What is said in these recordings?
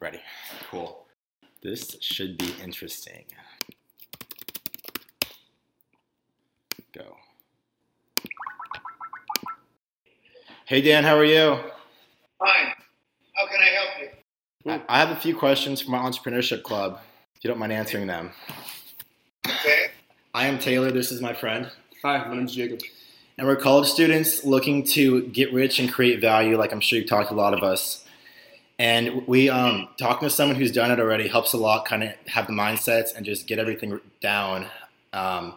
Ready. Cool. This should be interesting. Go. Hey Dan, how are you? Fine. How can I help you? I- I have a few questions for my entrepreneurship club. If you don't mind answering them. Okay. I am Taylor. This is my friend. Hi, my name's Jacob. And we're college students looking to get rich and create value, like I'm sure you've talked to a lot of us. And we um, talking to someone who's done it already helps a lot. Kind of have the mindsets and just get everything down, um,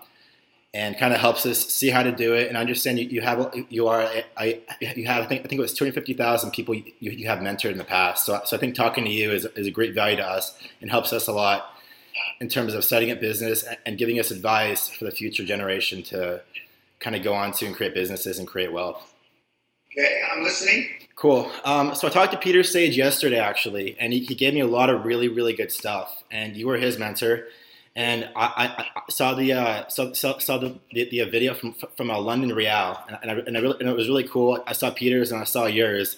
and kind of helps us see how to do it. And understand you, you have you are I you have I think I think it was 250,000 people you, you have mentored in the past. So so I think talking to you is, is a great value to us and helps us a lot in terms of setting up business and giving us advice for the future generation to kind of go on to and create businesses and create wealth. Okay, I'm listening. Cool. Um, so I talked to Peter Sage yesterday, actually, and he, he gave me a lot of really, really good stuff. And you were his mentor. And I, I, I saw the uh, saw, saw, saw the, the, the video from from uh, London Real, and, and, I, and, I really, and it was really cool. I saw Peter's and I saw yours.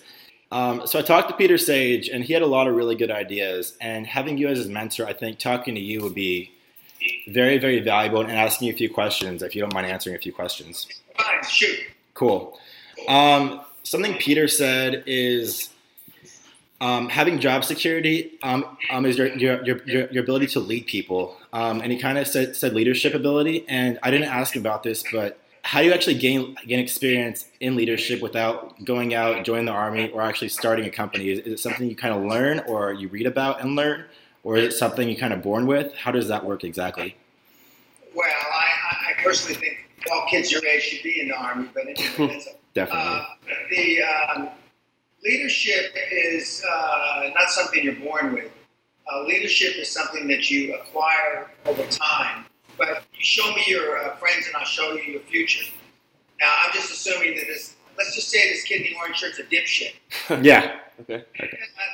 Um, so I talked to Peter Sage, and he had a lot of really good ideas. And having you as his mentor, I think talking to you would be very, very valuable. And asking you a few questions, if you don't mind answering a few questions. Fine, shoot. Cool. Um, something Peter said is um, having job security um, um, is your, your, your, your, ability to lead people. Um, and he kind of said, said leadership ability. And I didn't ask about this, but how do you actually gain, gain experience in leadership without going out, joining the army, or actually starting a company? Is, is it something you kind of learn or you read about and learn? Or is it something you kind of born with? How does that work exactly? Well, I, I- personally think all kids your age should be in the army, but anyway, Definitely. uh, the um, leadership is uh, not something you're born with. Uh, leadership is something that you acquire over time. But you show me your uh, friends, and I'll show you your future. Now, I'm just assuming that this. Let's just say this kid in the orange shirt's a dipshit. yeah. Okay. Uh,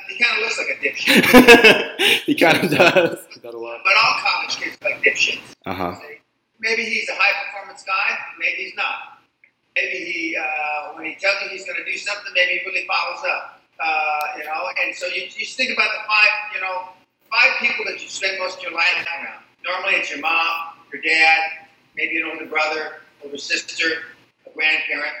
He kind of looks like a dipshit. he kind of does. Got a lot. But all college kids are like dipshits. Uh huh. Maybe he's a high performance guy, maybe he's not. Maybe he, uh, when he tells you he's going to do something, maybe he really follows up. Uh, you know, and so you, you just think about the five, you know, five people that you spend most of your life around. Normally it's your mom, your dad, maybe an older brother, older sister, a grandparent.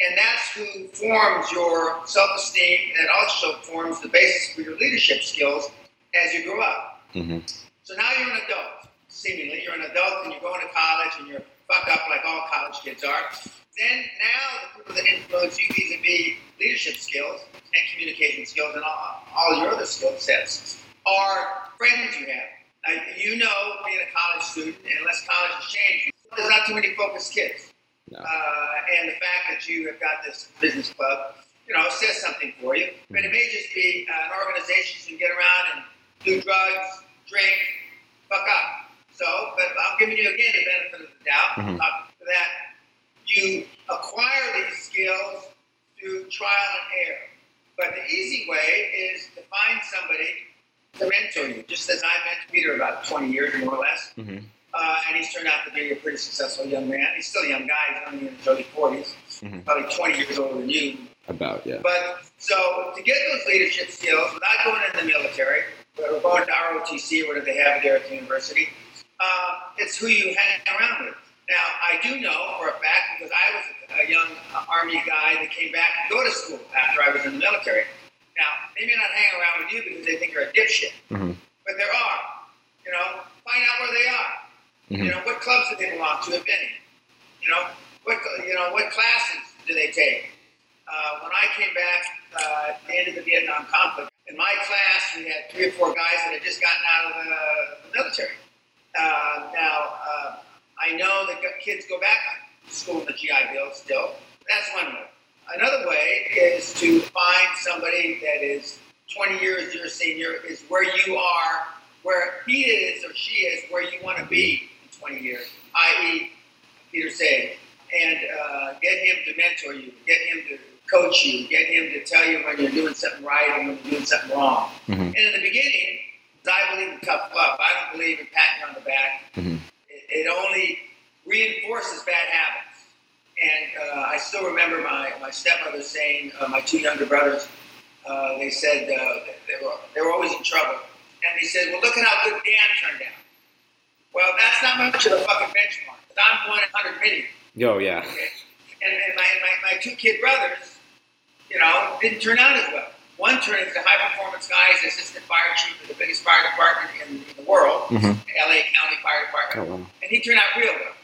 And that's who forms your self esteem and it also forms the basis for your leadership skills as you grow up. Mm-hmm. So now you're an adult, seemingly. You're an adult and you're going to college and you're fucked up like all college kids are. Then now the people that influence you vis-a-vis leadership skills and communication skills and all, all your other skill sets are friends you have. Now, you know, being a college student, unless college has changed, there's not too many focused kids. No. Uh, and the fact that you have got this business club, you know, says something for you. But it may just be uh, an organization you can get around and do drugs, drink, fuck up. So, but I'm giving you again the benefit of the doubt. Mhm. Uh, that you acquire these skills through trial and error. But the easy way is to find somebody to mentor you, just as I mentored Peter about 20 years more or less. Mm-hmm. Uh, and he's turned out to be a pretty successful young man. He's still a young guy. He's only in his early 40s, Probably 20 years older than you. About yeah. But so to get those leadership skills not going in the military but going to ROTC or whatever they have there at the university, uh, it's who you hang around with. Now, I do know for a fact because I was a young uh, Army guy that came back to go to school after I was in the military. Now, they may not hang around with you because they think you're a dipshit, Mhm. but there are. You know, find out where they are. Mhm. You know, what clubs do they belong to, if any? You know, what you know, what classes do they take? Uh, when I came back uh, at the end of the Vietnam conflict, in my class we had three or four guys that had just gotten out of the, the military. Uh, now, uh, I know that go- kids go back to school in the GI Bill still. That's one way. Way is to find somebody that is 20 years your senior, is where you are, where he is or she is, where you want to be in 20 years, i.e., Peter Sage. And uh, get him to mentor you, get him to coach you, get him to tell you when you're doing something right and when you're doing something wrong. Mhm. And in the beginning, I believe in tough love. I don't believe in patting on the back. Mhm. It, it only reinforces bad habits. And uh, I still remember my, my stepmother saying, uh, my two younger brothers, uh, they said uh, they, were, they were always in trouble. And they said, well, look at how good Dan turned out. Well, that's not much of a fucking benchmark. I'm one in 100 million. Oh, yeah. Okay? And, and my, my, my two kid brothers, you know, didn't turn out as well. One turned into a high performance guy as assistant fire chief of the biggest fire department in, in the world, Mhm. LA County Fire Department. Oh, wow. And he turned out real well.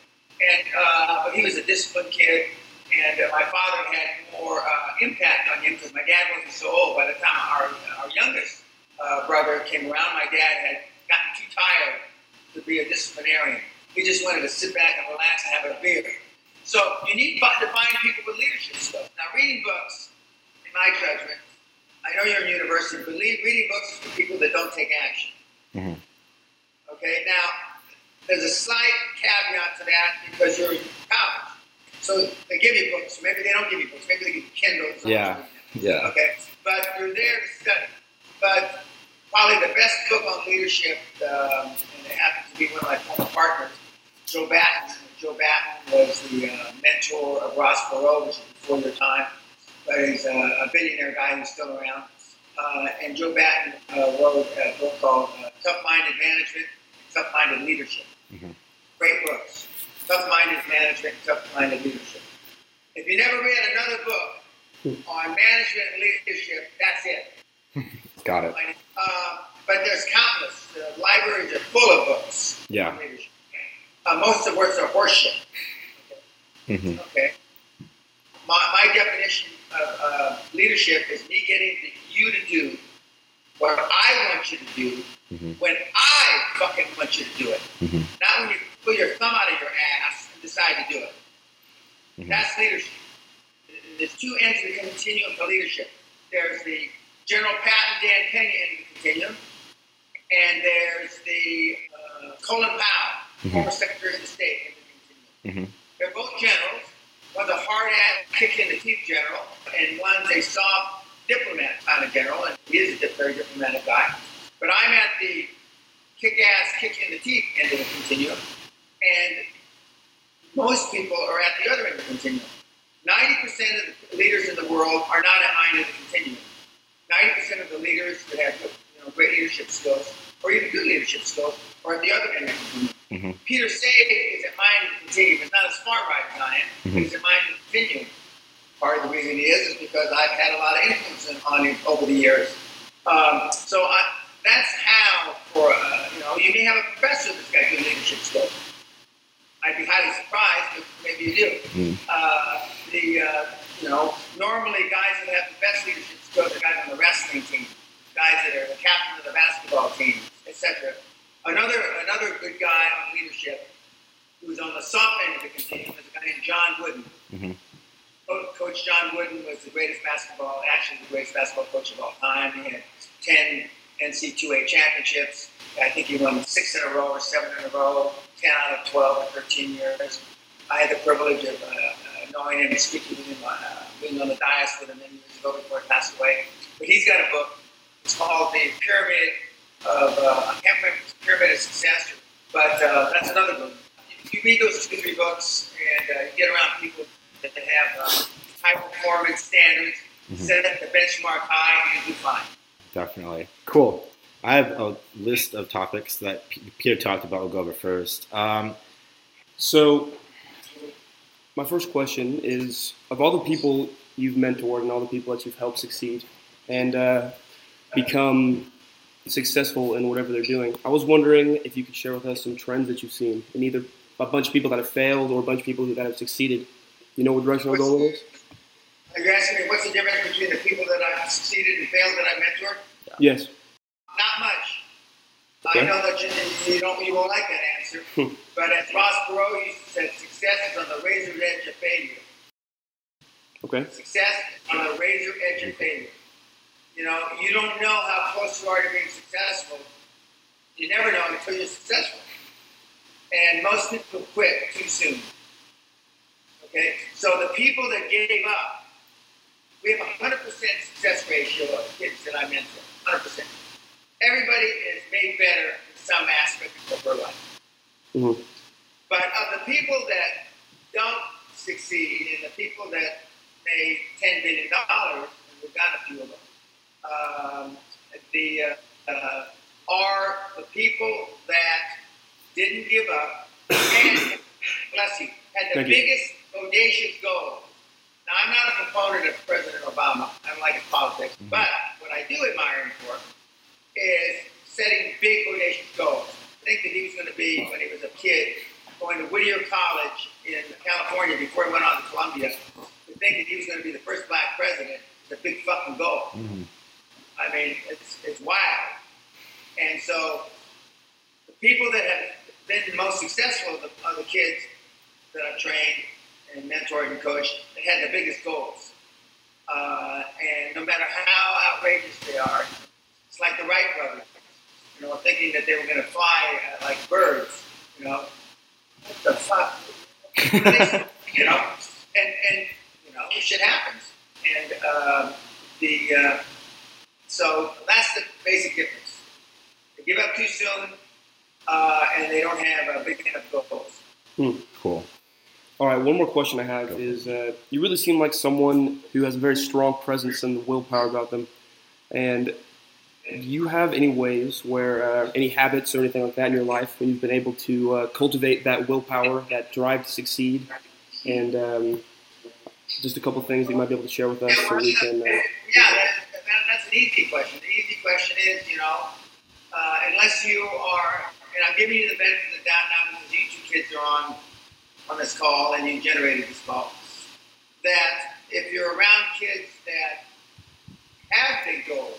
And uh, but he was a disciplined kid, and uh, my father had more uh, impact on him because my dad wasn't so old. By the time our, our youngest uh, brother came around, my dad had gotten too tired to be a disciplinarian. He just wanted to sit back and relax and have a beer. So you need to find people with leadership skills. Now, reading books, in my judgment, I know you're in university, but reading books is for people that don't take action. Mhm. Okay, now there's a slight caveat to that because you're in college. So they give you books. Maybe they don't give you books. Maybe they give you Kindles. Yeah. Yeah. Okay, but you're there to study. But probably the best book on leadership, um, and it happens to be one of my former partners, Joe Batten. Joe Batten was the uh, mentor of Ross Perot, which is before your time, but he's a, a billionaire guy who's still around. Uh, and Joe Batten uh, wrote a book called uh, Tough Minded Management, Tough Minded Leadership. Mhm. Great books. Tough Minded Management, Tough Minded Leadership. If you never read another book on management and leadership, that's it. Got it. Uh, but there's countless. The libraries are full of books. Yeah. Uh, most of which are horseshit. hmm Okay. My, my definition of uh, leadership is me getting you to do what I want you to do Mhm. when I fucking want you to do it. Mhm. Not when you put your thumb out of your ass and decide to do it. Mhm. That's leadership. There's two ends of the continuum for leadership. There's the General Patton, and Dan Peña end of the continuum, and there's the uh, Colin Powell, Mhm. former Secretary of the State end of the continuum. Mhm. They're both generals. One's a hard ass kick in the teeth general, and one's a soft diplomat kind of general, and he is a very diplomatic guy. But I'm at the kick ass, kick in the teeth end of the continuum, and most people are at the other end of the continuum. 90% of the leaders in the world are not at my end of the continuum. 90% of the leaders that have you know, great leadership skills, or even good leadership skills, are at the other end of the continuum. Mhm. Peter Sage is at my end of the continuum. He's not as far right as I am. but He's at my end of the continuum. Part of the reason he is is because I've had a lot of influence on him over the years. Um, so I, that's how, for uh, you know, you may have a professor that's got good leadership skills. I'd be highly surprised, but maybe you do. Mhm. Uh, the uh, you know, normally guys that have the best leadership skills are guys on the wrestling team, guys that are the captain of the basketball team, etc. Another another good guy on leadership who's on the soft end of the continuum is a guy named John Wooden. Mhm. Coach John Wooden was the greatest basketball, actually the greatest basketball coach of all time. He had 10 NCAA championships. I think he won six in a row or seven in a row, 10 out of 12 or 13 years. I had the privilege of uh, uh, knowing him and speaking with him, uh, being on the dais with him many years ago before he passed away. But he's got a book. It's called The Pyramid of, uh, I can't remember Pyramid of Success, but uh, that's another book. You, you read those two, three books and uh, you get around people that have uh, high performance standards, Mhm. set the benchmark high, and you do fine. Definitely. Cool. I have a list of topics that Peter talked about. We'll go over first. Um, So, my first question is: of all the people you've mentored and all the people that you've helped succeed and uh, become successful in whatever they're doing, I was wondering if you could share with us some trends that you've seen in either a bunch of people that have failed or a bunch of people that have succeeded. You know what direction I'm going with this? Are you asking me what's the difference between the people succeeded and failed that I mentored? Yes. Not much. Okay. I know that you, you don't you won't like that answer, hmm. but as Ross Perot used to say, success is on the razor's edge of failure. Okay. Success on the razor edge of failure. You know, you don't know how close you are to being successful. You never know until you're successful. And most people quit too soon. Okay? So the people that gave up, we have a 100% success ratio of kids that I mentor. 100%. Everybody is made better in some aspect of their life. Mhm. But of the people that don't succeed and the people that made $10 billion, and we've got a few of them, um, the uh, uh, are the people that didn't give up and bless you had the Thank you. biggest audacious goals. Now I'm not a proponent of President Obama. I don't like his politics, but what I do admire him for is setting big audacious goals. I think that he was going to be when he was a kid going to Whittier College in California before he went on to Columbia. To think that he was going to be the first black president is a big fucking goal. Mhm. I mean, it's, it's wild. And so the people that have been the most successful of the, of the kids that I've trained and mentored and coached, they had the biggest goals. Uh, and no matter how outrageous they are, it's like the Wright brothers, you know, thinking that they were going to fly uh, like birds, you know. What the fuck? you know, and, and you know, shit happens. And um, the uh, so that's the basic difference. They give up too soon, uh, and they don't have a big enough goals. Cool. All right, one more question I have is uh, you really seem like someone who has a very strong presence and willpower about them. And do you have any ways where, uh, any habits or anything like that in your life when you've been able to uh, cultivate that willpower, that drive to succeed? And um, just a couple things that you might be able to share with us so we can. Uh, yeah, that, that, that's an easy question. The easy question is, you know, uh, unless you are, and I'm giving you the benefit of the doubt now because you two kids are on on this call and you generated this call, that if you're around kids that have big goals,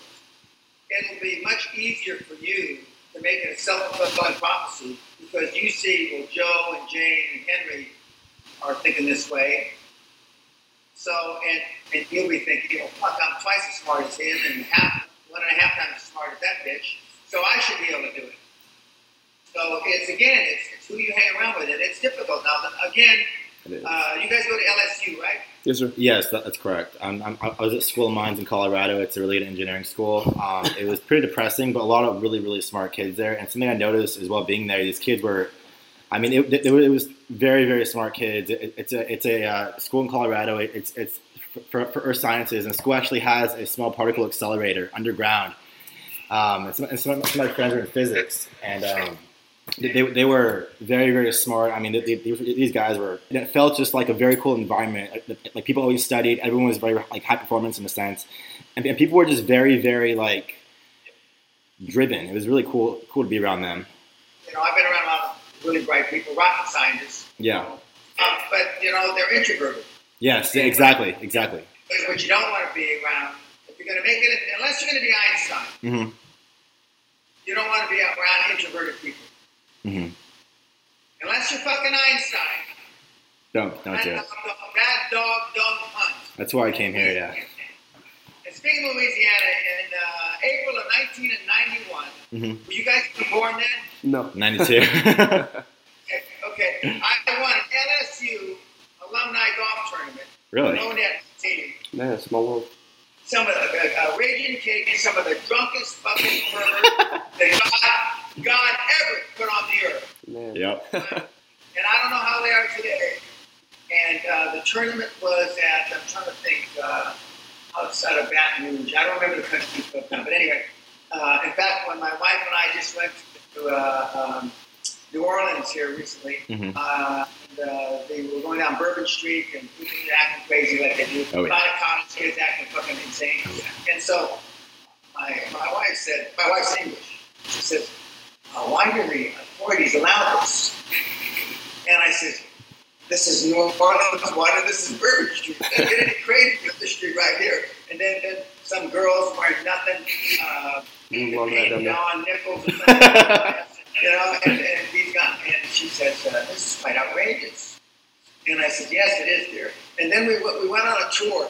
it'll be much easier for you to make it a self-fulfilling prophecy because you see, well, Joe and Jane and Henry are thinking this way, so, and, and you'll be thinking, well, fuck, I'm twice as smart as him and half, one and a half times as smart as that bitch, so I should be able to do it. So it's, again, it's, it's who you hang around with, and it's difficult. Now, again, uh, you guys go to LSU, right? yes, sir. Yes, that, that's correct. I'm, I'm, I was at School of Mines in Colorado. It's a related engineering school. Um, it was pretty depressing, but a lot of really, really smart kids there. And something I noticed as well being there, these kids were, I mean, it, it, it was very, very smart kids. It, it's a, it's a uh, school in Colorado. It, it's, it's for, for earth sciences, and the school actually has a small particle accelerator underground. Um, and some, and some, of, some of my friends are in physics, and um, they, they, were very very smart. I mean, they, they, these guys were. It felt just like a very cool environment. Like, like people always studied. Everyone was very like high performance in a sense, and, and people were just very very like driven. It was really cool cool to be around them. You know, I've been around a lot of really bright people, rocket scientists. Yeah. Uh, but, you know, they're introverted. Yes. yeah, Exactly. Exactly. But what you don't want to be around, if you're going to make it, unless you're going to be Einstein, hmm you don't want to be around introverted people. Hmm Unless you're fucking Einstein. Don't don't That do it. dog, that dog don't hunt. That's why I came here. Yeah. And speaking of Louisiana, in uh, April of 1991, mm-hmm. were you guys born then? No. Ninety two. Okay, okay. I won an LSU alumni golf tournament. really? No net team. Man, small world. Some of the uh, Raging Cake, some of the drunkest fucking pervert that God, God ever put on the earth. Man. Yep. And I don't know how they are today. And uh, the tournament was at, I'm trying to think, uh, outside of Baton Rouge. I don't remember the country club now, but anyway. Uh, in fact, when my wife and I just went to uh, um, New Orleans here recently, Mhm. uh, and, uh, they were going down Bourbon Street and people were acting crazy like they do. Oh, a lot of college kids acting fucking insane. And so my, my wife said, my wife's English. She says, why do the authorities allow this? And I said, this is New Orleans water, this is Bourbon Street. They're getting crazy with this street right here. And then, then some girls wearing nothing, uh, love that on nipples or something. you know, and, and these guys, and she says, uh, this is quite outrageous. And I said, yes, it is, dear. And then we, we went on a tour,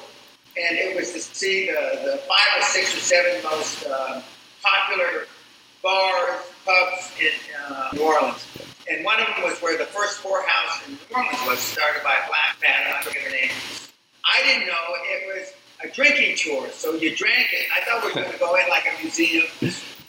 and it was to see the, the five or six or seven most uh, popular bars, pubs in uh, New Orleans. And one of them was where the first whorehouse in New Orleans was, started by a black man, I forget her name. I didn't know it was a drinking tour, so you drank it. I thought we were going to go in like a museum.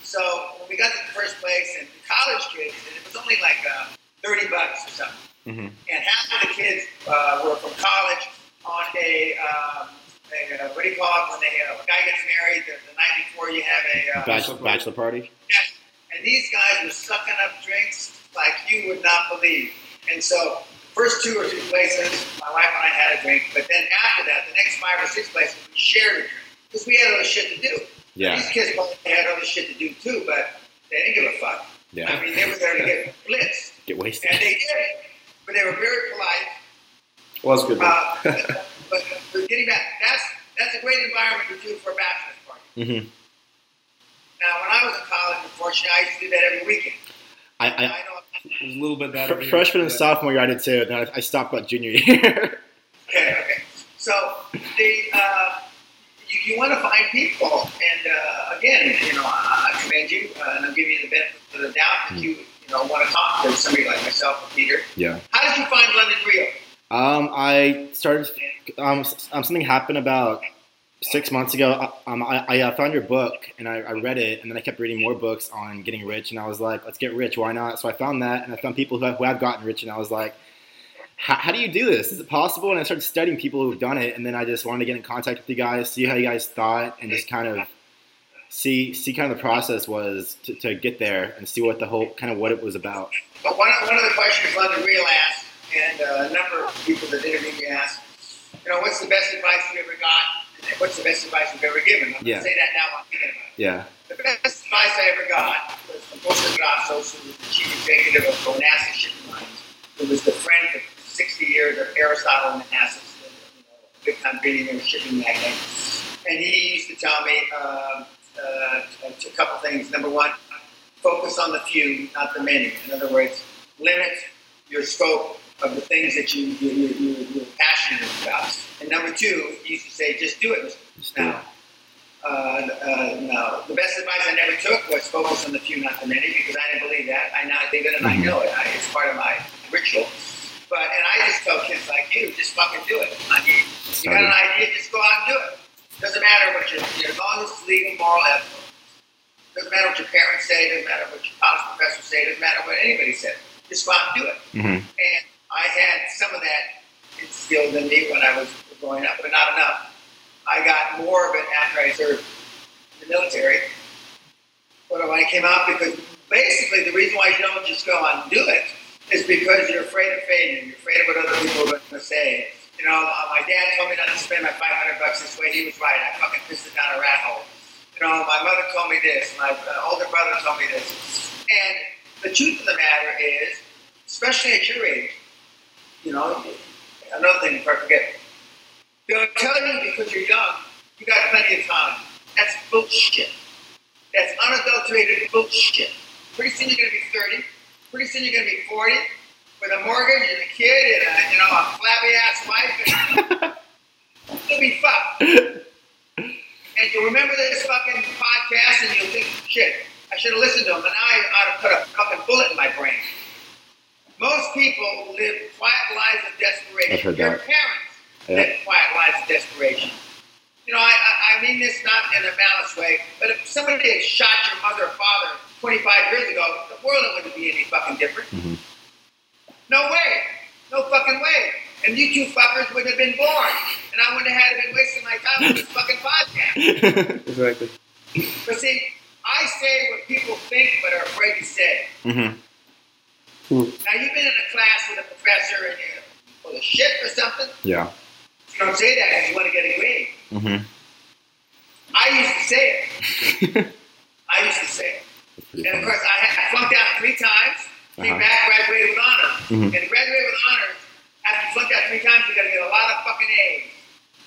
So when we got to the first place, and the college kids, and it was only like uh, 30 bucks or something. hmm And half of the kids uh, were from college on a, um, they, uh, what do you call it when they, uh, a guy gets married the, the night before you have a uh, Bachelor, bachelor party. Yes. And these guys were sucking up drinks like you would not believe. And so, first two or three places, my wife and I had a drink. But then after that, the next five or six places, we shared a drink because we had other shit to do. Yeah. These kids probably had other shit to do too, but they didn't give a fuck. Yeah. I mean, they were there to get blitzed, Get wasted. and they did. But they were very polite. Well, that's good. Uh, but, but getting back, that's that's a great environment to do for a bachelor's party. hmm Now, when I was in college, unfortunately, I used to do that every weekend. I, I I know. There's a little bit of that. fr- freshman and Yeah. sophomore year I did too. Then I, I stopped about junior year. Okay, okay. So the uh, you, you want to find people, and uh, again, you know, I, I commend you, uh, and I'm giving you the benefit of the doubt that you you know want to talk to somebody like myself or Peter. yeah. How did you find London Real? Um, I started. Um, um, something happened about six months ago. I- Um, I, I uh, found your book and I, I read it, and then I kept reading more books on getting rich, and I was like, let's get rich. Why not? So I found that, and I found people who have, who have gotten rich, and I was like, how, do you do this? Is it possible? And I started studying people who've done it, and then I just wanted to get in contact with you guys, see how you guys thought, and just kind of see see kind of the process was to, to get there and see what the whole kind of what it was about. But one, of- one of the questions London Real asked, and uh, a number of people that interviewed me asked, you know, what's the best advice you ever got? And what's the best advice you've ever given? I'm Yeah. going to say that now I'm thinking about it. Yeah. The best advice I ever got was from Costa Gratsos, who was the chief executive of Onassis Shipping Lines, who was the friend for 60 years of Aristotle the you know, big time billionaire shipping magnate. And he used to tell me uh, uh, a couple things. Number one, focus on the few, not the many. In other words, limit your scope of the things that you, you, you, you, you're passionate about. And number two, he used to say, just do it. Just. Now, uh, uh, no, the best advice I never took was focus on the few, not the many, because I didn't believe that. I now think it, and I Mhm. know it. I, it's part of my ritual. But and I just tell kids like you, just fucking do it. I mean, you got an idea, just go out and do it. Doesn't matter what your, your as long as it's legal, moral, ethical. Doesn't matter what your parents say. Doesn't matter what your college professors say. Doesn't matter what anybody said. Just go out and do it. hmm And I had some of that instilled in me when I was growing up, but not enough. I got more of it after I served in the military. But when I came out, because basically the reason why you don't just go and do it is because you're afraid of failing. You're afraid of what other people are going to say. You know, uh, my dad told me not to spend my 500 bucks this way. He was right. I fucking pissed it down a rat hole. You know, my mother told me this. My uh, older brother told me this. And the truth of the matter is, especially at your age, you know, another thing before I forget, they'll tell you because you're young, you got plenty of time. That's bullshit. That's unadulterated bullshit. Pretty soon you're to be 30. Pretty soon you're to be 40 with a mortgage and a kid and a, you know, a flabby ass wife. And you'll be fucked. And you'll remember this fucking podcast and you'll think, shit, I should have listened to him. And now I ought to put a fucking bullet in my brain. Most people live quiet lives of desperation. I've heard Your that. parents Yeah. live quiet lives of desperation. You know, I, I, I mean this not in a malice way, but if somebody had shot your mother or father 25 years ago, the world wouldn't be any fucking different. Mhm. No way. No fucking way. And you two fuckers wouldn't have been born. And I wouldn't have had been wasting my time on this fucking podcast. Exactly. But see, I say what people think but are afraid to say. Hmm Now, you've been in a class with a professor and you're full of shit or something. Yeah. You don't say that because you want to get a grade. hmm I used to say it. I used to say it. And of course, I, had, I flunked out three times, came Uh-huh. back, graduated with honors. Mhm. And to graduate with honors, after you flunked out three times, you got to get a lot of fucking A's.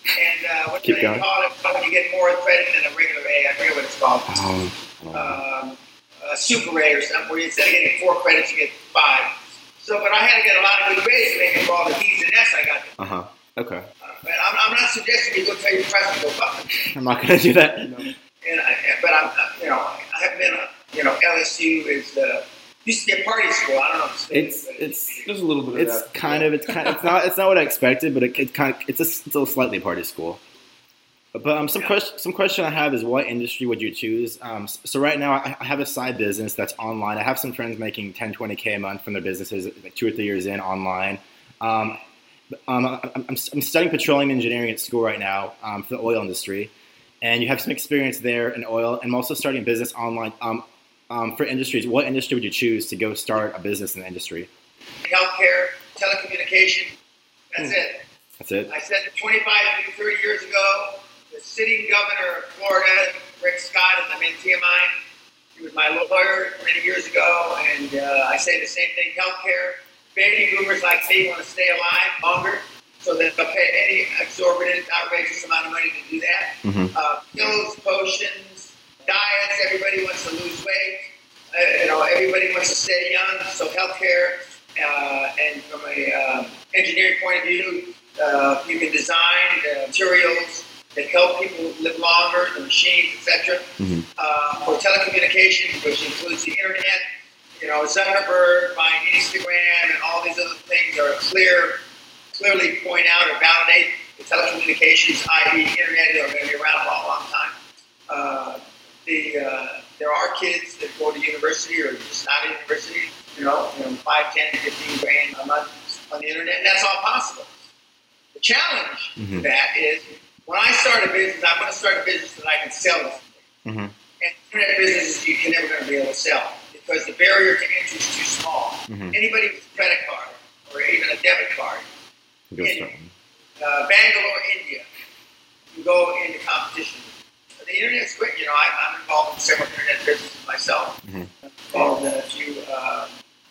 And uh, what do they call it when you get more credit than a regular A? I forget what it's called. Oh, Um, a super A or something, where instead of getting four credits, you get five. So, but I had to get a lot of good grades to make up for all the D's and F's I got. uh huh. Okay. Uh, but I'm, I'm not suggesting you go tell your professor to go fuck them. I'm not gonna do that. No. And I, but I'm, uh, you know, I have been, a, you know, LSU is uh, used to be a party school. I don't know. If still It's it's There's a little bit of it's that. kind of it's kind of, it's not it's not what I expected, but it, it's kind of it's a still slightly party school. But um, some question some question I have is what industry would you choose? Um, so right now I, I have a side business that's online. I have some friends making 10, 20 k a month from their businesses, like two or three years in online. Um, Um, I'm, I'm, I'm studying petroleum engineering at school right now um, for the oil industry, and you have some experience there in oil. And I'm also starting a business online um, um, for industries. What industry would you choose to go start a business in the industry? Healthcare, telecommunication. That's it. That's it. I said it 25, 30 years ago. The sitting governor of Florida, Rick Scott, is a mentee of mine. He was my lawyer many years ago, and uh, I say the same thing. Healthcare. Baby boomers like me want to stay alive longer, so that they'll pay any exorbitant, outrageous amount of money to do that. Mm-hmm. Uh, pills, potions, diets. Everybody wants to lose weight. Uh, you know, everybody wants to stay young. So healthcare, uh, and from a uh, engineering point of view, uh, you can design the materials that help people live longer, the machines, etc. Mhm. Uh, for telecommunications, which includes the internet, you know, Zuckerberg buying Instagram and all these other things are clear, clearly point out or validate the telecommunications, i.e., internet, are going to be around a long, time. Uh, the uh, there are kids that go to university or just not at university, you know, you know, five, ten, fifteen grand a month on the internet, and that's all possible. The challenge Mhm. to that is when I start a business, I'm going to start a business that I can sell. Mhm. And internet businesses you can never going to be able to sell because the barrier to entry is too small. Mhm. Anybody with a credit card or even a debit card, Go Yeah. start one. uh, Bangalore, India, you go into competition. The internet's great. You know, I, I'm involved in several internet businesses myself. Mhm. Involved in a few uh,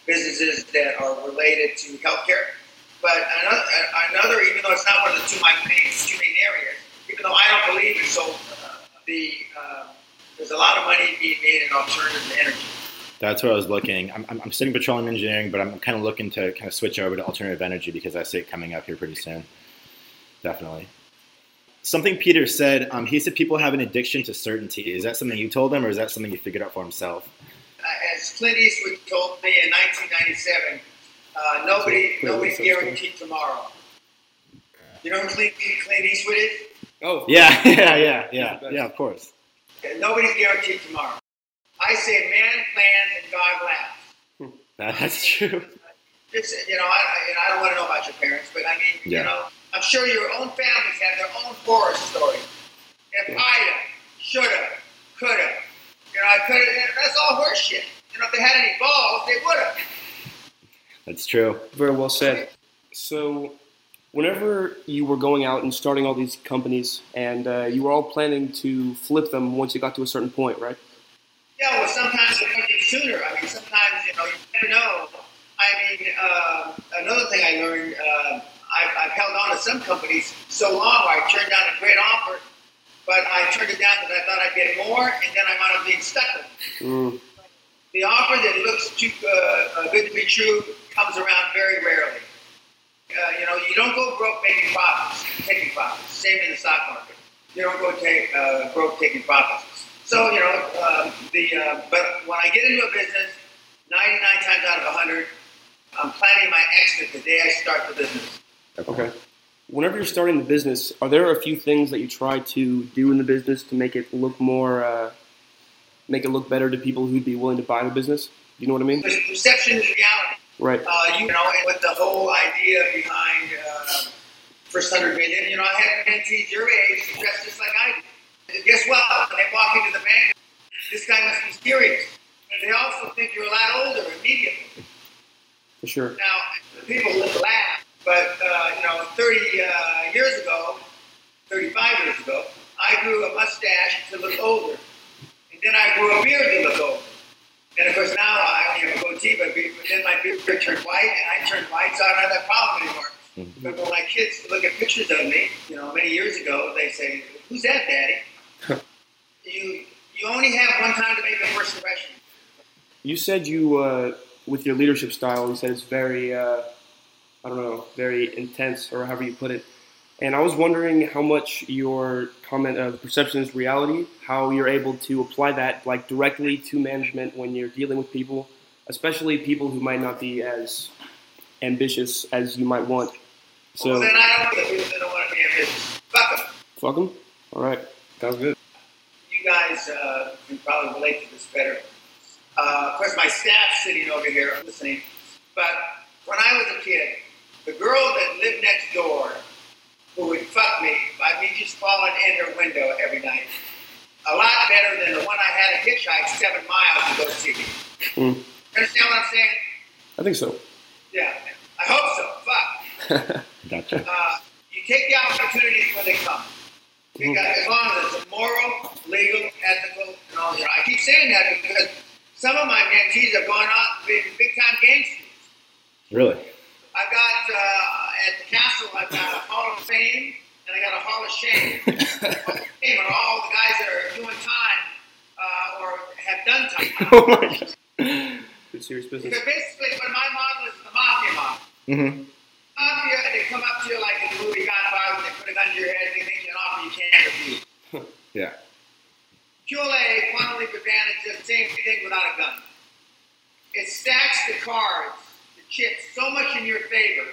businesses that are related to healthcare. But another, another, even though it's not one of the two my main two main areas, even though I don't believe in so, uh, the uh, there's a lot of money being made in alternative energy. That's where I was looking. I'm, I'm, studying petroleum engineering, but I'm kind of looking to kind of switch over to alternative energy because I see it coming up here pretty soon. Definitely. Something Peter said, um, he said people have an addiction to certainty. Is that something you told him, or is that something he figured out for himself? Uh, as Clint Eastwood told me in 1997, uh, nobody, Clint nobody's Eastwood. guaranteed tomorrow. You know who Clint, Clint Eastwood is? Oh, Yeah, yeah, yeah, yeah, yeah. Of course. Nobody's guaranteed tomorrow. I say man plans and God laughs. That's true. Just, you know, I, I, and I don't want to know about your parents, but I mean, Yeah. you know, I'm sure your own families have their own horror stories. If I'da, shoulda, coulda, you know, I coulda, that's all horseshit. You know, if they had any balls, they would have. That's true. Very well said. So, whenever you were going out and starting all these companies, and uh, you were all planning to flip them once you got to a certain point, right? Yeah, well, sometimes it comes in sooner. I mean, sometimes, you know, you never know. I mean, uh, another thing I learned, uh, I've, I've held on to some companies so long where I turned down a great offer, but I turned it down because I thought I'd get more, and then I wound up being stuck with it. Mm, The offer that looks too uh, good to be true comes around very rarely. Uh, you know, you don't go broke making profits, taking profits. Same in the stock market. You don't go take uh, broke taking profits. So you know, um, the uh, but when I get into a business, 99 times out of 100, I'm planning my exit the day I start the business. okay. Whenever you're starting the business, are there a few things that you try to do in the business to make it look more, uh, make it look better to people who'd be willing to buy the business? You know what I mean? Because perception is reality. Right. Uh, you know, and with the whole idea behind uh, first hundred million, you know, I had mentees your age dressed just like I do. And guess what? When they walk into the bank, this guy must be serious. And they also think you're a lot older immediately. For sure. Now, people laugh, but uh, you know, 30 uh, years ago, 35 years ago, I grew a mustache to look older, then I grew a beard to look older. And of course, now I only have a goatee, but, but then my beard turned white, and I turned white, so I don't have that problem anymore. Mhm. But when my kids look at pictures of me, you know, many years ago, they say, "Who's that, Daddy?" you you only have one time to make a first impression. You said you, uh, with your leadership style, you said it's very, uh, I don't know, very intense, or however you put it. And I was wondering how much your comment of perception is reality, how you're able to apply that like directly to management when you're dealing with people, especially people who might not be as ambitious as you might want. well, So, then I don't want people that don't want to be business. Fuck 'em. fuck them. All right, sounds good. you guys uh, can probably relate to this better. Uh, of course, my staff's sitting over here listening. But when I was a kid, the girl that lived next door, who would fuck me by me just falling in her window every night, a lot better than the one I had to hitchhike seven miles to go see. Mm. Understand what I'm saying? I think so. Yeah. I hope so. Fuck. Gotcha. Uh, you take the opportunities when they come. Because as long as it's moral, legal, ethical, and all that. I keep saying that because some of my mentees have gone on to be big time gangsters. Really? I've got uh, at the castle, I've got a Hall of Fame and I got a Hall of Shame. Hall of Fame are all the guys that are doing time uh, or have done time. oh my god. Good serious business. Because basically, what my model is the mafia model. Mm-hmm. Mafia, they come up to you like in the movie Godfather, they put a gun to your head, they make you an offer you can't refuse. Yeah. QLA, quantum leap advantage, does the same thing without a gun. It stacks the cards, the chips, so much in your favor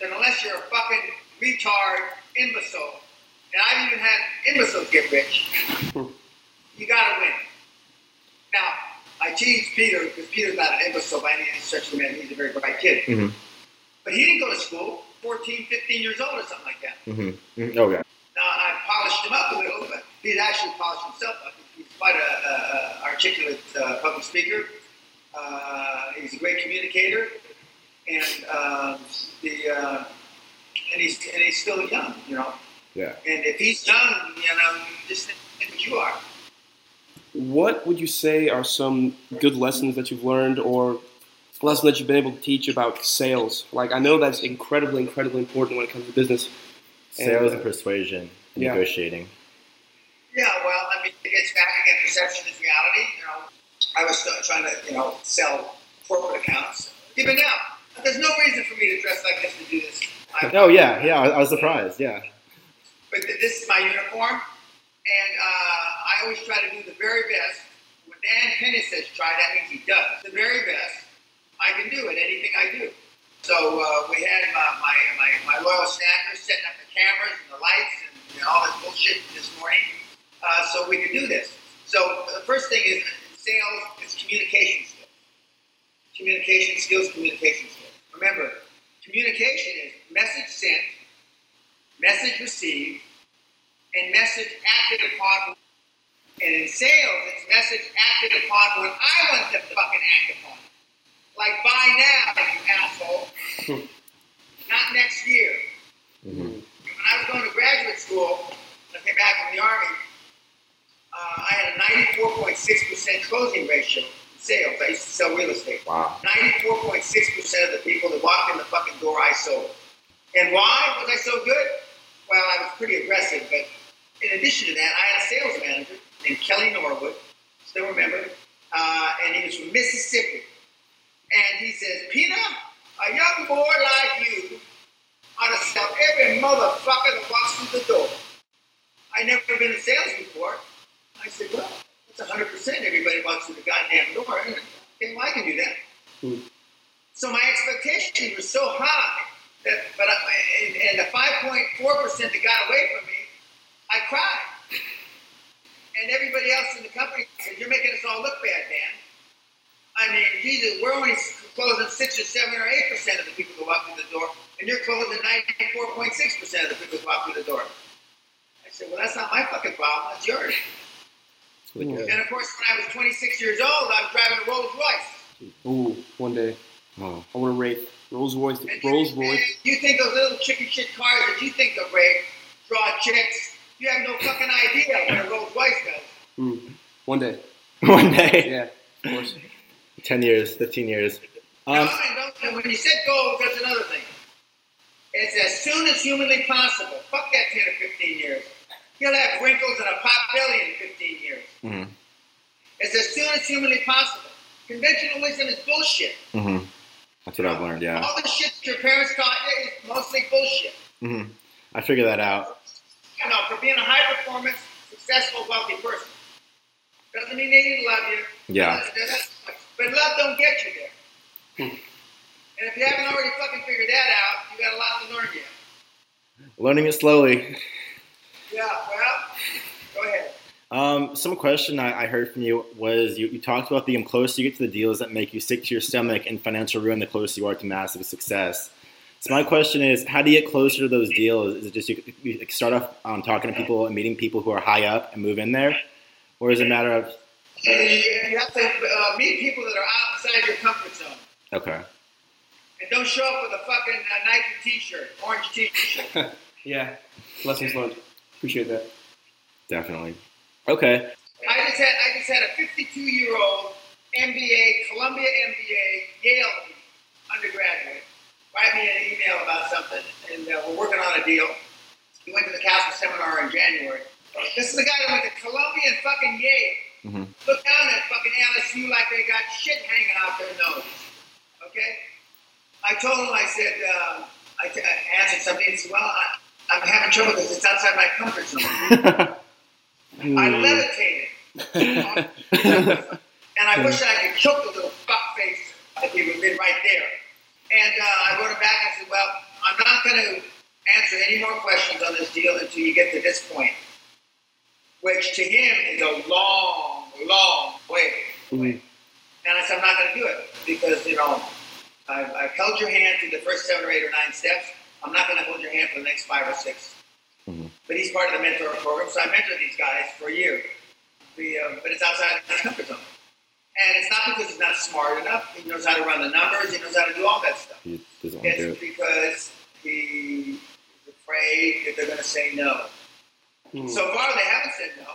that unless you're a fucking retard, imbecile, and I've even had imbeciles get rich, you gotta win. Now, I tease Peter because Peter's not an imbecile by any stretch of the man. He's a very bright kid. Mm-hmm. But he didn't go to school, 14, 15 years old or something like that. Mm-hmm. Oh yeah. Now, I polished him up a little, but he's actually polished himself up. He's quite a, a, a articulate uh, public speaker. Uh, he's a great communicator, and um, the uh, and he's and he's still young, you know. Yeah. And if he's young, you know, just think what you are. What would you say are some good lessons that you've learned or lessons that you've been able to teach about sales? Like, I know that's incredibly, incredibly important when it comes to business. Sales And, and uh, persuasion, and yeah. negotiating. Yeah, well, I mean, it gets back again. Perception is reality. You know, I was still trying to, you know, sell corporate accounts. Even now, there's no reason for me to dress like this to do this. I- Oh yeah, yeah. I, I was surprised. Yeah. But th- this is my uniform, and uh, I always try to do the very best. When Dan Peña says try, that means he does. The very best I can do at anything I do. So uh, we had uh, my, my, my loyal snackers setting up the cameras and the lights and all this bullshit this morning uh, so we could do this. So the first thing is sales is communication skills. Communication skills, communication skills. Remember, communication is message sent, message received, and message acted upon. And in sales, it's message acted upon when I want to fucking act upon. Like buy now, you asshole. Not next year. Mm-hmm. When I was going to graduate school, when I came back from the army, uh, I had a 94.6% closing ratio in sales. I used to sell real estate. Wow. 94.6% of the people that walked in the fucking door I sold. And why was I so good? Well, I was pretty aggressive, but in addition to that, I had a sales manager named Kelly Norwood, still remember, uh, and he was from Mississippi. And he says, Peter, a young boy like you ought to sell every motherfucker that walks through the door. I never been in sales before. I said, well, that's 100% everybody walks through the goddamn door. Okay, well, I can do that. Hmm. So my expectations were so high that, but I, and, and the 5.4% that got away from me, I cried. And everybody else in the company said, you're making us all look bad, Dan. I mean, Jesus, we're only closing six or seven or eight percent of the people who walk through the door, and you're closing 94.6 percent of the people who walk through the door. I said, well, that's not my fucking problem. That's yours. It's really good. And of course, when I was 26 years old, I was driving a Rolls Royce. Ooh, one day Oh. I want to Wraith. Rolls Royce, the And Rolls you, Royce. you think those little chicken shit cars that you think of, Ray, draw chicks. You have no fucking idea what a Rolls Royce does. Mm. One day. One day. Yeah, of course. Ten years, fifteen years. Um, don't, when you said goals, that's another thing. It's as soon as humanly possible. Fuck that 10 or 15 years. You'll have wrinkles and a pot belly in 15 years. mhm, It's as soon as humanly possible. Conventional wisdom is bullshit. mhm. That's what I've learned. Yeah. All the shit your parents taught you is mostly bullshit. hmm I figured that out. You know, for being a high performance, successful, wealthy person. Doesn't mean they didn't love you. Yeah. But love don't get you there. Hmm. And if you haven't already fucking figured that out, you got a lot to learn yet. Learning it slowly. Yeah, well, go ahead. Um, some question I, I heard from you was you, you talked about the closer you get to the deals that make you sick to your stomach and financial ruin, the closer you are to massive success. So my question is, how do you get closer to those deals? Is it just you, you start off um, talking to people and meeting people who are high up and move in there, or is it a matter of You, you have to uh, meet people that are outside your comfort zone. okay? And don't show up with a fucking uh, Nike t-shirt, orange t-shirt. Yeah. Lessons learned. Appreciate that. Definitely. Okay. I just had I just had a 52 year old MBA, Columbia MBA, Yale undergraduate write me an email about something, and uh, we're working on a deal. He went to the Castle seminar in January. This is the guy that went to Columbia and fucking Yale. Mhm. Look down at fucking LSU like they got shit hanging out their nose. Okay? I told him, I said, uh, I, t- I answered something. He said, Well, I, I'm having trouble because it's outside my comfort zone. I levitated. and I wish I could choke the little fuck face if he would have been right there. And uh, I wrote him back and said, Well, I'm not going to answer any more questions on this deal until you get to this point, which to him is a long, long way. Mhm. And I said, I'm not going to do it because, you know, I've, I've held your hand through the first seven or eight or nine steps. I'm not going to hold your hand for the next five or 6 Mhm. But he's part of the mentor program, so I mentor these guys for a year. The, uh, but it's outside his comfort zone. And it's not because he's not smart enough. He knows how to run the numbers. He knows how to do all that stuff. he doesn't to do It's it. because he is afraid that they're going to say no. Hmm. So far, they haven't said no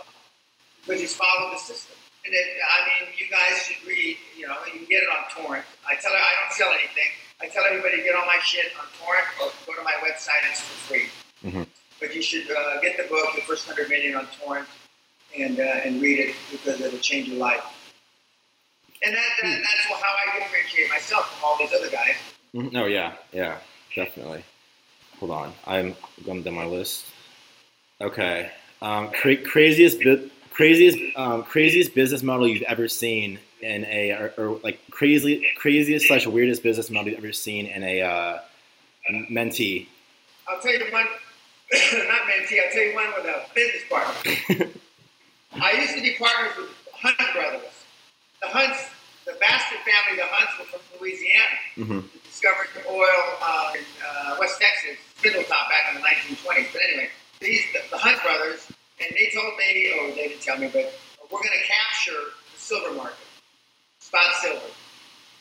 but he's follow the system. And it, I mean, you guys should read. You know, you can get it on torrent. I tell her I don't sell anything. I tell everybody to get all my shit on torrent or go to my website. It's for free. Mhm. But you should uh, get the book, The First Hundred Million, on torrent, and uh, and read it because it'll change your life. And that, that, that's how I differentiate myself from all these other guys. Mhm. No, yeah, yeah, definitely. Hold on, I'm going down my list. Okay, um, cra- craziest, bu- craziest, um, craziest business model you've ever seen in a, or, or like crazy, craziest slash weirdest business model you've ever seen in a uh, mentee. I'll tell you one, not mentee, I'll tell you one with a business partner. I used to be partners with Hunt Brothers. The Hunts, the Bastard family, the Hunts were from Louisiana. hmm discovered the oil uh, in uh, West Texas, Spindletop, back in the 1920s. But anyway, these the, the Hunt Brothers, and they told me, or they didn't tell me, but we're going to capture the silver market, spot silver.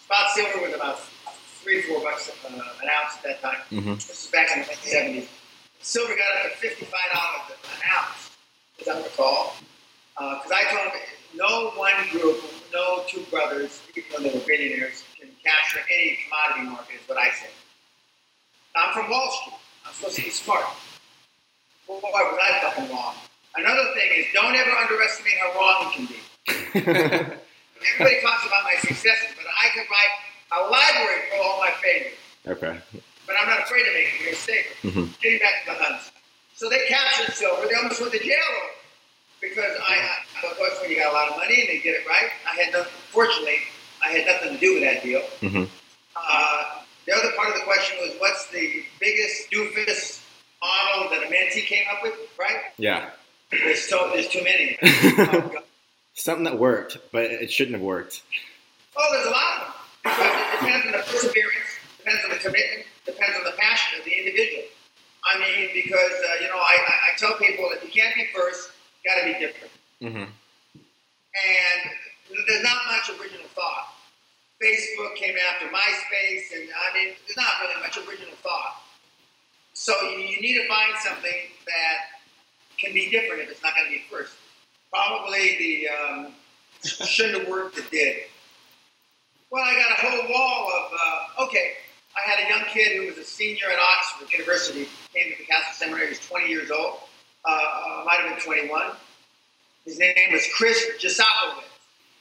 Spot silver was about three, four bucks uh, an ounce at that time. hmm This is back in the 1970s. Silver got up to fifty-five dollars an ounce, as I recall. Because I told them, no one group, no two brothers, even though they were billionaires, can capture any commodity market. Is what I said. I'm from Wall Street. I'm supposed to be smart. Well, boy, was I fucking wrong. Another thing is, don't ever underestimate how wrong you can be. Everybody talks about my successes, but I could write a library for all my failures okay. but I'm not afraid to make a mistake. Mhm. Getting back to the Hunts. So they captured silver. They almost went to jail because I, I, of course, when you got a lot of money and they did it right, I had nothing, fortunately, I had nothing to do with that deal. hmm Uh, the other part of the question was, what's the biggest doofus model that a mentee came up with, right? Yeah. There's, so, there's too many. Something that worked, but it shouldn't have worked. Oh, there's a lot of them. It depends on the perseverance, depends on the commitment, depends on the passion of the individual. I mean, because, uh, you know, I, I, I tell people if you can't be first, you got to be different. Mm-hmm. And there's not much original thought. Facebook came after MySpace, and I mean, there's not really much original thought. So you, need to find something that can be different if it's not going to be first. Probably the um, shouldn't have worked that did. Well, I got a whole wall of, uh, okay, I had a young kid who was a senior at Oxford University, came to the Castle Seminary, he was 20 years old, uh, uh, might have been 21. His name was Chris Jasopowicz.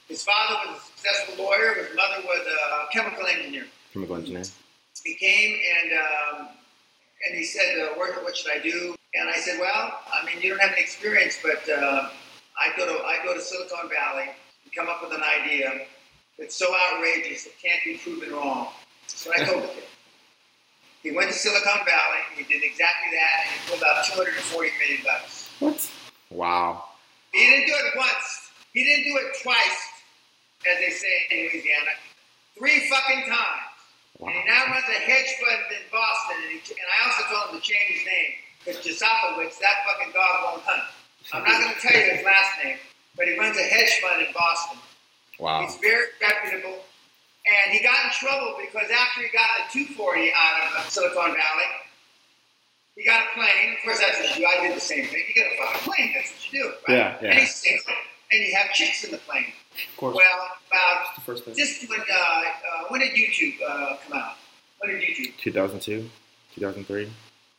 His father was a successful lawyer, his mother was a chemical engineer. Chemical engineer. He came and um, and he said, uh, what, what should I do? And I said, well, I mean, you don't have any experience, but uh, I go to I go to Silicon Valley and come up with an idea that's so outrageous it can't be proven wrong. So I told him. He went to Silicon Valley. He did exactly that, and he pulled out 240 million bucks. What? Wow. He didn't do it once. He didn't do it twice, as they say in Louisiana. Three fucking times. And he now runs a hedge fund in Boston. And, he, and I also told him to change his name because Jasopowicz, that fucking dog won't hunt. I'm not going to tell you his last name, but he runs a hedge fund in Boston. Wow. He's very reputable. And he got in trouble because after he got the 240 out of uh, Silicon Valley, he got a plane. Of course, that's what you do. I did the same thing. You get a fucking plane. That's what you do. Right? Yeah, yeah. And he's single. And you have chicks in the plane. Of course. Well, about That's the first thing. just when, uh, uh, when did YouTube uh, come out? When did YouTube? 2002, 2003.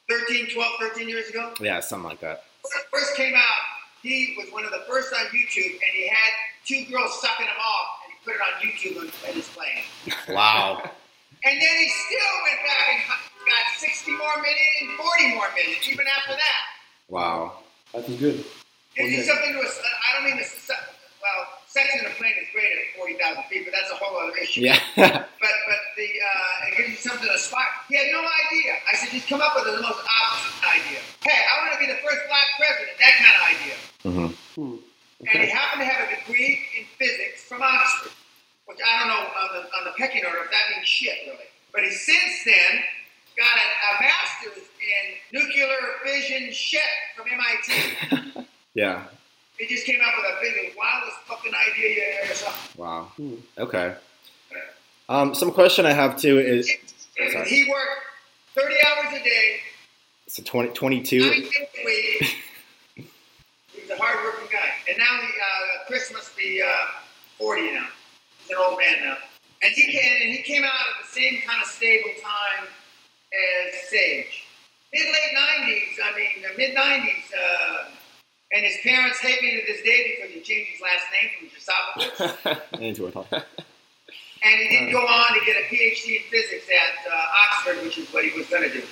13, 12, 13 years ago? Yeah, something like that. When it first came out, he was one of the first on YouTube, and he had two girls sucking him off, and he put it on YouTube and, and his plane. Wow. And then he still went back and got 60 more million and 40 more minutes, even after that. wow. That's good. Gives you Okay. something to, ass- I don't mean to, se- well, sex in a plane is great at 40,000 feet, but that's a whole other issue. Yeah. But but the uh, it gives you something to aspire. He had no idea. I said, just come up with the most opposite idea. Hey, I want to be the first black president. That kind of idea. hmm Hmm. And he happened to have a degree in physics from Oxford, which I don't know on the, on the pecking order if that means shit really. But he since then got a, a master's in nuclear fission shit from MIT. Yeah. He just came up with a big wildest fucking idea you ever saw. Wow. Hmm. Okay. Um, some question I have too is Sorry. He worked 30 hours a day, so 20, nine 22. days a week. He was a hardworking guy. And now he, uh, Chris must be uh, 40 now. He's an old man now. And he came, and he came out at the same kind of stable time as Sage. Mid late 90s, I mean, the mid 90s. Uh, and his parents hate me to this day because he changed his last name from Jasopoulos. Into it. And he didn't go on to get a PhD in physics at uh, Oxford, which is what he was going to do.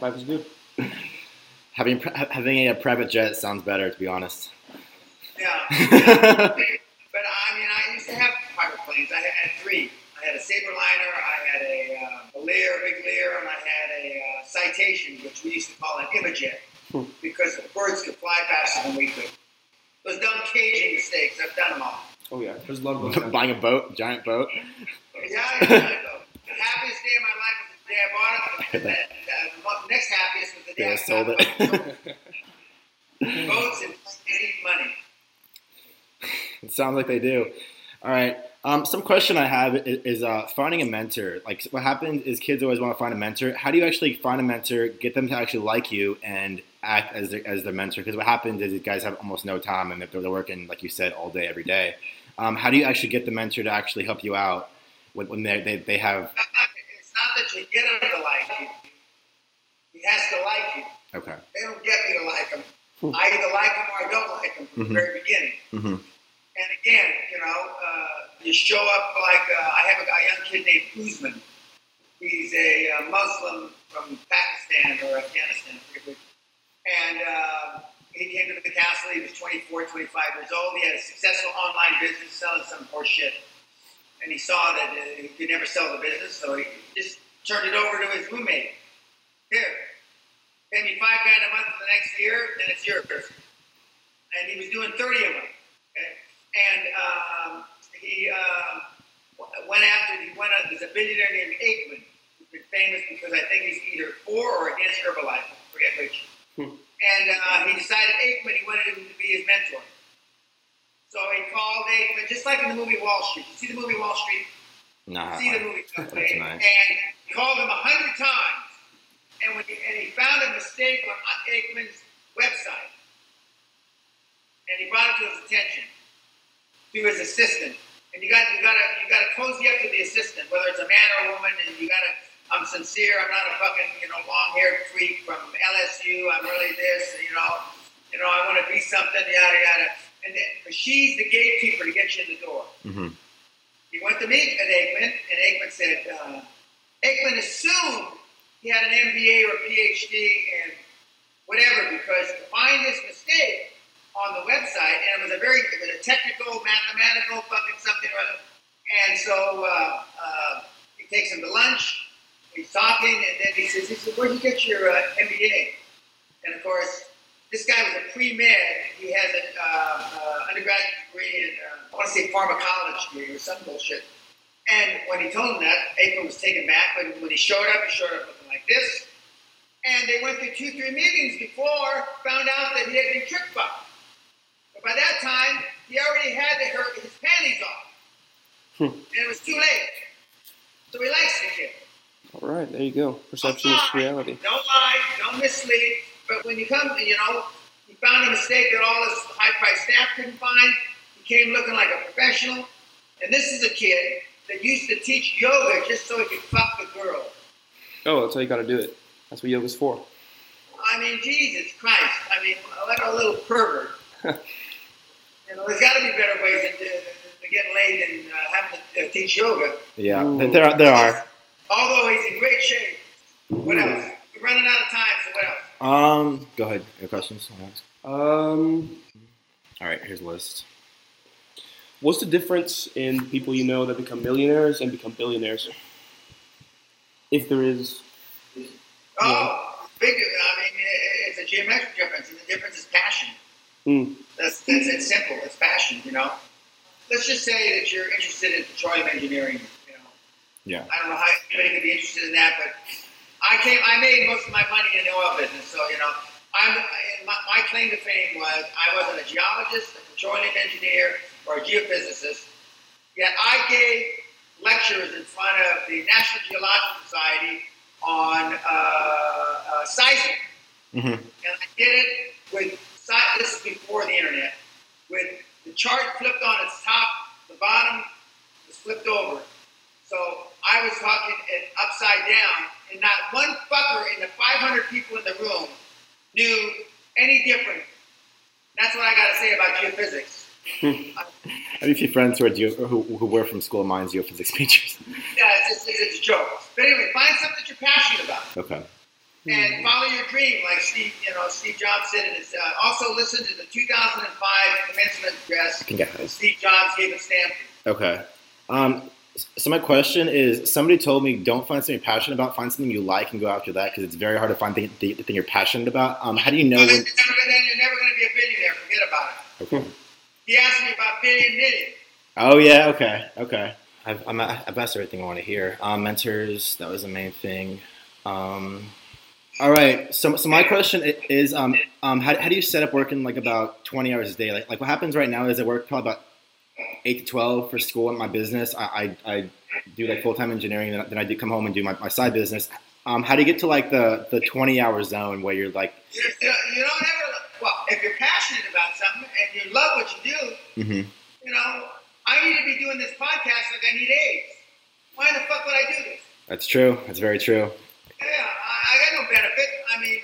Life is good. having having a private jet sounds better, to be honest. Yeah. but I mean, I used to have private planes. I had three. I had a Sabreliner, I had a, uh, a Lear, Big Lear, and I had a uh, Citation, which we used to call an Imajet. Because the birds could fly faster than we could. Those dumb caging mistakes, I've done them all. Oh yeah, there's a lot of those. Buying a boat, giant boat. Yeah, yeah, I know. The happiest day of my life was the day I bought it. The, uh, the next happiest was the day Yeah, I sold it. Boats and getting money. It sounds like they do. All right. Um, some question I have is, is uh, finding a mentor. Like what happens is kids always want to find a mentor. How do you actually find a mentor, get them to actually like you, and act as their, as their mentor? Because what happens is these guys have almost no time, and they're, they're working, like you said, all day every day. Um, how do you actually get the mentor to actually help you out when, when they they have? It's not that you get him to like you. He has to like you. Okay. They don't get me to like him. Hmm. I either like him or I don't like him from Mhm. the very beginning. hmm And again, you know, uh, you show up like uh, I have a, a young kid named Usman. He's a uh, Muslim from Pakistan or Afghanistan. And uh, he came to the castle. He was 24, 25 years old. He had a successful online business selling some horse shit. And he saw that uh, he could never sell the business, so he just turned it over to his roommate. Here, pay me five grand a month for the next year, then it's yours. And he was doing 30 a month. Okay? And um, he uh, went after, he went, there's a billionaire named Ackman, who's been famous because I think he's either for or against Herbalife, I forget which. Hmm. And uh, he decided Ackman, he wanted him to be his mentor. So he called Ackman, just like in the movie Wall Street. You see the movie Wall Street? Nah. see the movie. Okay? nice. And he called him a hundred times, and when he, and he found a mistake on Ackman's website, and he brought it to his attention through his assistant. And you got you got to you got to cozy up to the assistant, whether it's a man or a woman, and you got to. I'm sincere. I'm not a fucking you know long-haired freak from LSU. I'm really this. You know, you know I want to be something. Yada yada. And then, she's the gatekeeper to get you in the door. hmm He went to meet with Ackman, and Ackman said, uh, Ackman assumed he had an MBA or PhD in whatever because to find this mistake on the website, and it was a very it was a technical, mathematical, fucking something or other. And so uh, uh, he takes him to lunch. He's talking, and then he says, he said, "Where'd you get your uh, MBA?" And of course, this guy was a pre-med. He has an uh, uh, undergraduate degree in, uh, I want to say pharmacology or some bullshit. And when he told him that, Ackman was taken back. But when he showed up, he showed up looking like this. And they went through two, three meetings before, found out that he had been tricked by. But by that time, he already had the, her, his panties off. Hmm. And it was too late. So he likes the kid. All right, there you go. Perception is reality. Don't lie, don't mislead. But when you come, you know, he found a mistake that all his high-priced staff couldn't find. He came looking like a professional. And this is a kid that used to teach yoga just so he could fuck the girl. Oh, that's how you got to do it. That's what yoga's for. I mean, Jesus Christ. I mean, what a little pervert. you know, there's got to be better ways than, than, than getting laid and uh, having to uh, teach yoga. Yeah, Ooh. there are, there are. Although he's in great shape. What else? We're running out of time, so what else? Um, go ahead. Any questions? Um, All right, here's a list. what's the difference in people you know that become millionaires and become billionaires? If there is. Oh, big. I mean, it's a geometric difference, and the difference is passion. Hmm. That's, that's it's simple. It's passion, you know. Let's just say that you're interested in petroleum engineering. You know, Yeah. I don't know how anybody could be interested in that, but I came. I made most of my money in the oil business, so you know, I'm. My, my claim to fame was I wasn't a geologist, a petroleum engineer, or a geophysicist. Yet I gave lectures in front of the National Geological Society on uh, uh, seismic, Mm-hmm. and I did it with si- this is before the internet, with the chart flipped on its top, the bottom was flipped over. So I was talking it upside down, and not one fucker in the 500 people in the room knew any different. That's what I got to say about geophysics. Hmm. I have a few friends who are geo- who, who were from school of mines geophysics majors. Yeah, it's, it's, it's a joke. But anyway, find something that you're passionate about. Okay. And follow your dream, like Steve, you know, Steve Jobs said in his. Uh, also, listen to the 2005 commencement address Can that. Steve Jobs gave at Stanford. Okay. Um, so my question is, somebody told me don't find something you're passionate about, find something you like and go after that because it's very hard to find the, the, the thing you're passionate about. Um, how do you know Well, when? you're never, then you're never going to be a billionaire. Forget about it. Okay. He asked me about billion million. Oh yeah. Okay. Okay. I've, I'm, I've asked everything I want to hear. Um, mentors. That was the main thing. Um, all right. So, so my question is, um, um, how, how do you set up working like about 20 hours a day? Like, like what happens right now is I work probably about eight to 12 for school and my business. I, I, I do like full time engineering, then, then I do come home and do my, my side business. Um, how do you get to like the, the 20 hour zone where you're like, You, you, don't ever. Well, if you're passionate about something and you love what you do, mhm. you know, I need to be doing this podcast like I need AIDS. Why the fuck would I do this? that's true. That's very true. Yeah, I, I got no benefit. I mean,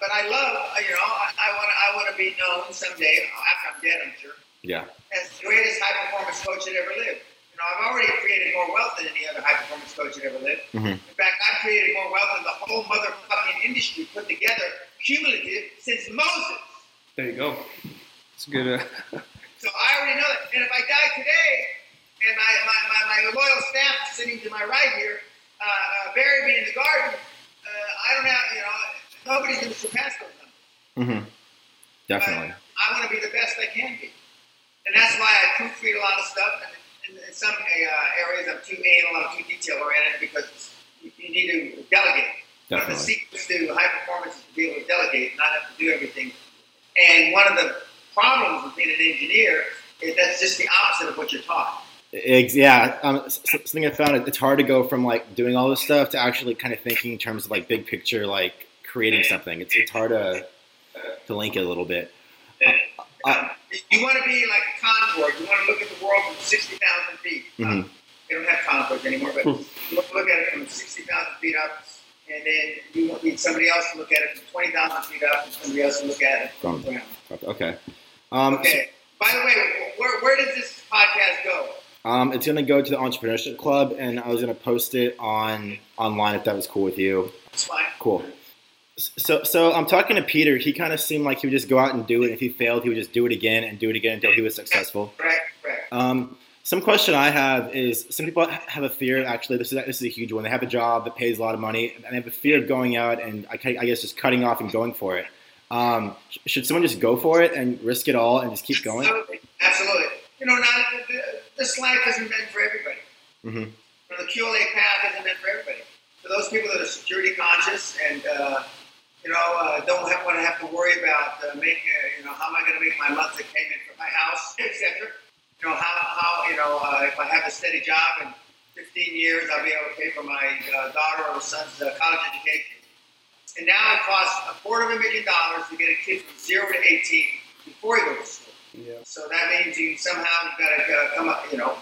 but I love, uh, you know, I, I want to I want to be known someday after I'm dead, I'm sure, Yeah. as the greatest high performance coach that ever lived. You know, I've already created more wealth than any other high performance coach that ever lived. Mhm. In fact, I've created more wealth than the whole motherfucking industry put together, cumulative, since Moses. There you go. It's good. Uh, So I already know that. And if I die today, and my, my, my, my loyal staff sitting to my right here uh, uh, bury me in the garden, uh, I don't have, you know, nobody's going to surpass those numbers. hmm Definitely. I want to be the best I can be. And that's why I proofread a lot of stuff. And in, in some uh, areas, I'm too anal, I'm too detail oriented because you, you need to delegate. One of the Definitely. secrets to high performance is to be able to delegate, not have to do everything. And one of the problems with being an engineer is that's just the opposite of what you're taught. Ex- yeah, um, s- s- something I found it's hard to go from like doing all this stuff to actually kind of thinking in terms of like big picture, like creating something. It's it's hard to to link it a little bit. Uh, you want to be like a Concorde. You want to look at the world from 60,000 feet. Mhm. they don't have Concordes anymore, but Hmm. you look, look at it from 60,000 feet up, and then you want- need somebody else to look at it from 20,000 feet up, and somebody else to look at it from From- the ground. Okay. Um, so- Okay. By the way, where, where does this podcast go? Um, it's gonna go to the entrepreneurship club, and I was gonna post it on online if that was cool with you. It's fine. Cool. So, so I'm talking to Peter. He kind of seemed like he would just go out and do it. If he failed, he would just do it again and do it again until he was successful. Correct, correct. Um, some question I have is some people have a fear. Actually, this is this is a huge one. They have a job that pays a lot of money, and they have a fear of going out and I, I guess just cutting off and going for it. Um, should someone just go for it and risk it all and just keep going? Absolutely. Absolutely. You know, not, this life isn't meant for everybody. Mhm. You know, the QLA path isn't meant for everybody. For those people that are security conscious and uh, you know uh, don't have, want to have to worry about uh, making, uh, you know, how am I going to make my monthly payment for my house, etc. You know, how, how you know uh, if I have a steady job in 15 years, I'll be able to pay for my uh, daughter or son's uh, college education. And now it costs a quarter of a million dollars to get a kid from zero to 18 before he goes to school. Yeah. So that means you somehow you've got to uh, come up, you know.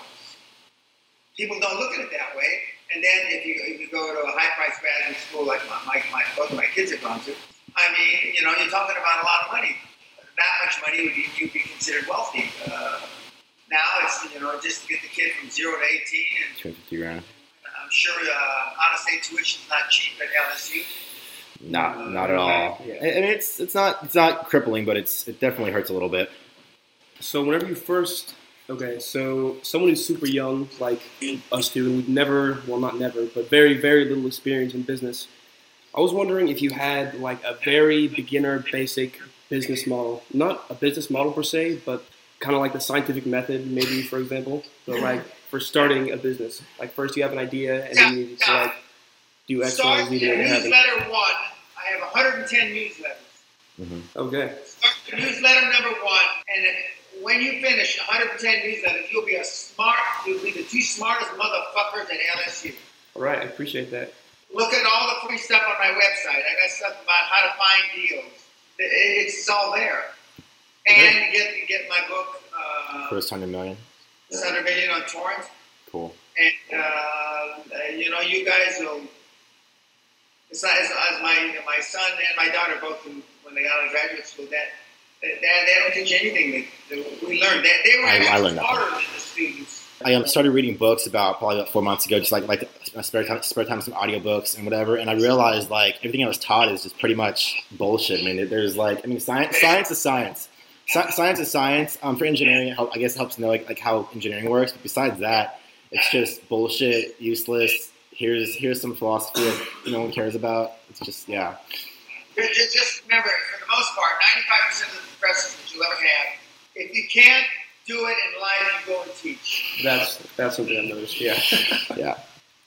People don't look at it that way. And then if you if you go to a high price graduate school like my, my, my both of my kids have gone to, I mean, you know, you're talking about a lot of money. That much money would be, you'd be considered wealthy. Uh, now it's you know just to get the kid from zero to 18, and 250 grand. I'm sure uh, out of state tuition's not cheap at LSU. Not, not at all. Yeah. And and it's it's not it's not crippling, but it's it definitely hurts a little bit. So whenever you first, okay, so someone who's super young, like us two, and we've never, well, not never, but very, very little experience in business. I was wondering if you had like a very beginner, basic business model, not a business model per se, but kind of like the scientific method, maybe for example, but like for starting a business. Like first you have an idea, and then you need to like do X, Y, Start Z to make it happen. newsletter one. I have 110 newsletters. Mm-hmm. Okay. Start newsletter number one, and if, when you finish 110 newsletters, you'll be a smart. You'll be the two smartest motherfuckers at LSU. All right. I appreciate that. Look at all the free stuff on my website. I got stuff about how to find deals. It's all there. And get get my book, uh, First hundred million. 100 Million on torrent. Cool. And uh, you know, you guys will. Besides, as my my son and my daughter both, when when they got out of graduate school, that that they don't teach anything. That, that we learned that they were I- I learned smarter than the students. I um, started reading books about probably about four months ago, just like like my spare time, spare time, some audiobooks and whatever. And I realized like everything I was taught is just pretty much bullshit. I mean, there's like I mean, science science is science. Sci- science is science. Um, for engineering, it help- I guess it helps to know like, like how engineering works. But besides that, it's just bullshit, useless. Here's here's some philosophy that no one cares about. It's just yeah. Ju- ju- Just remember, for the most part, 95% of the professors that you'll ever have, if you can't do it in life, you go and teach. That's that's something I've noticed. Yeah. Yeah,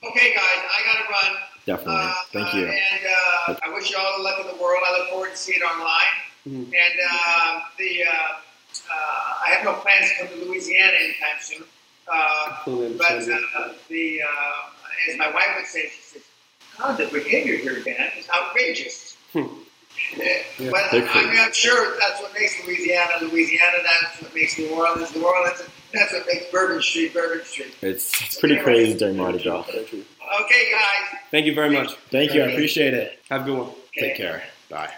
Okay, guys, I gotta run. definitely. Uh, Thank uh, you. and uh, I wish you all the luck in the world. I look forward to seeing it online. Mhm. And uh, the uh, uh, I have no plans to come to Louisiana anytime soon. Uh, but uh, the uh, as my wife would say, she says, "God, the behavior here, Dan, is outrageous." Hmm. Yeah. But I mean, I'm sure that's what makes Louisiana Louisiana. That's what makes New Orleans New Orleans. That's what makes Bourbon Street Bourbon Street. It's it's pretty crazy during Mardi Gras. Very true. Okay, guys. Thank you very much. Thank you. I appreciate it. Have a good one. Okay. Take care. Bye.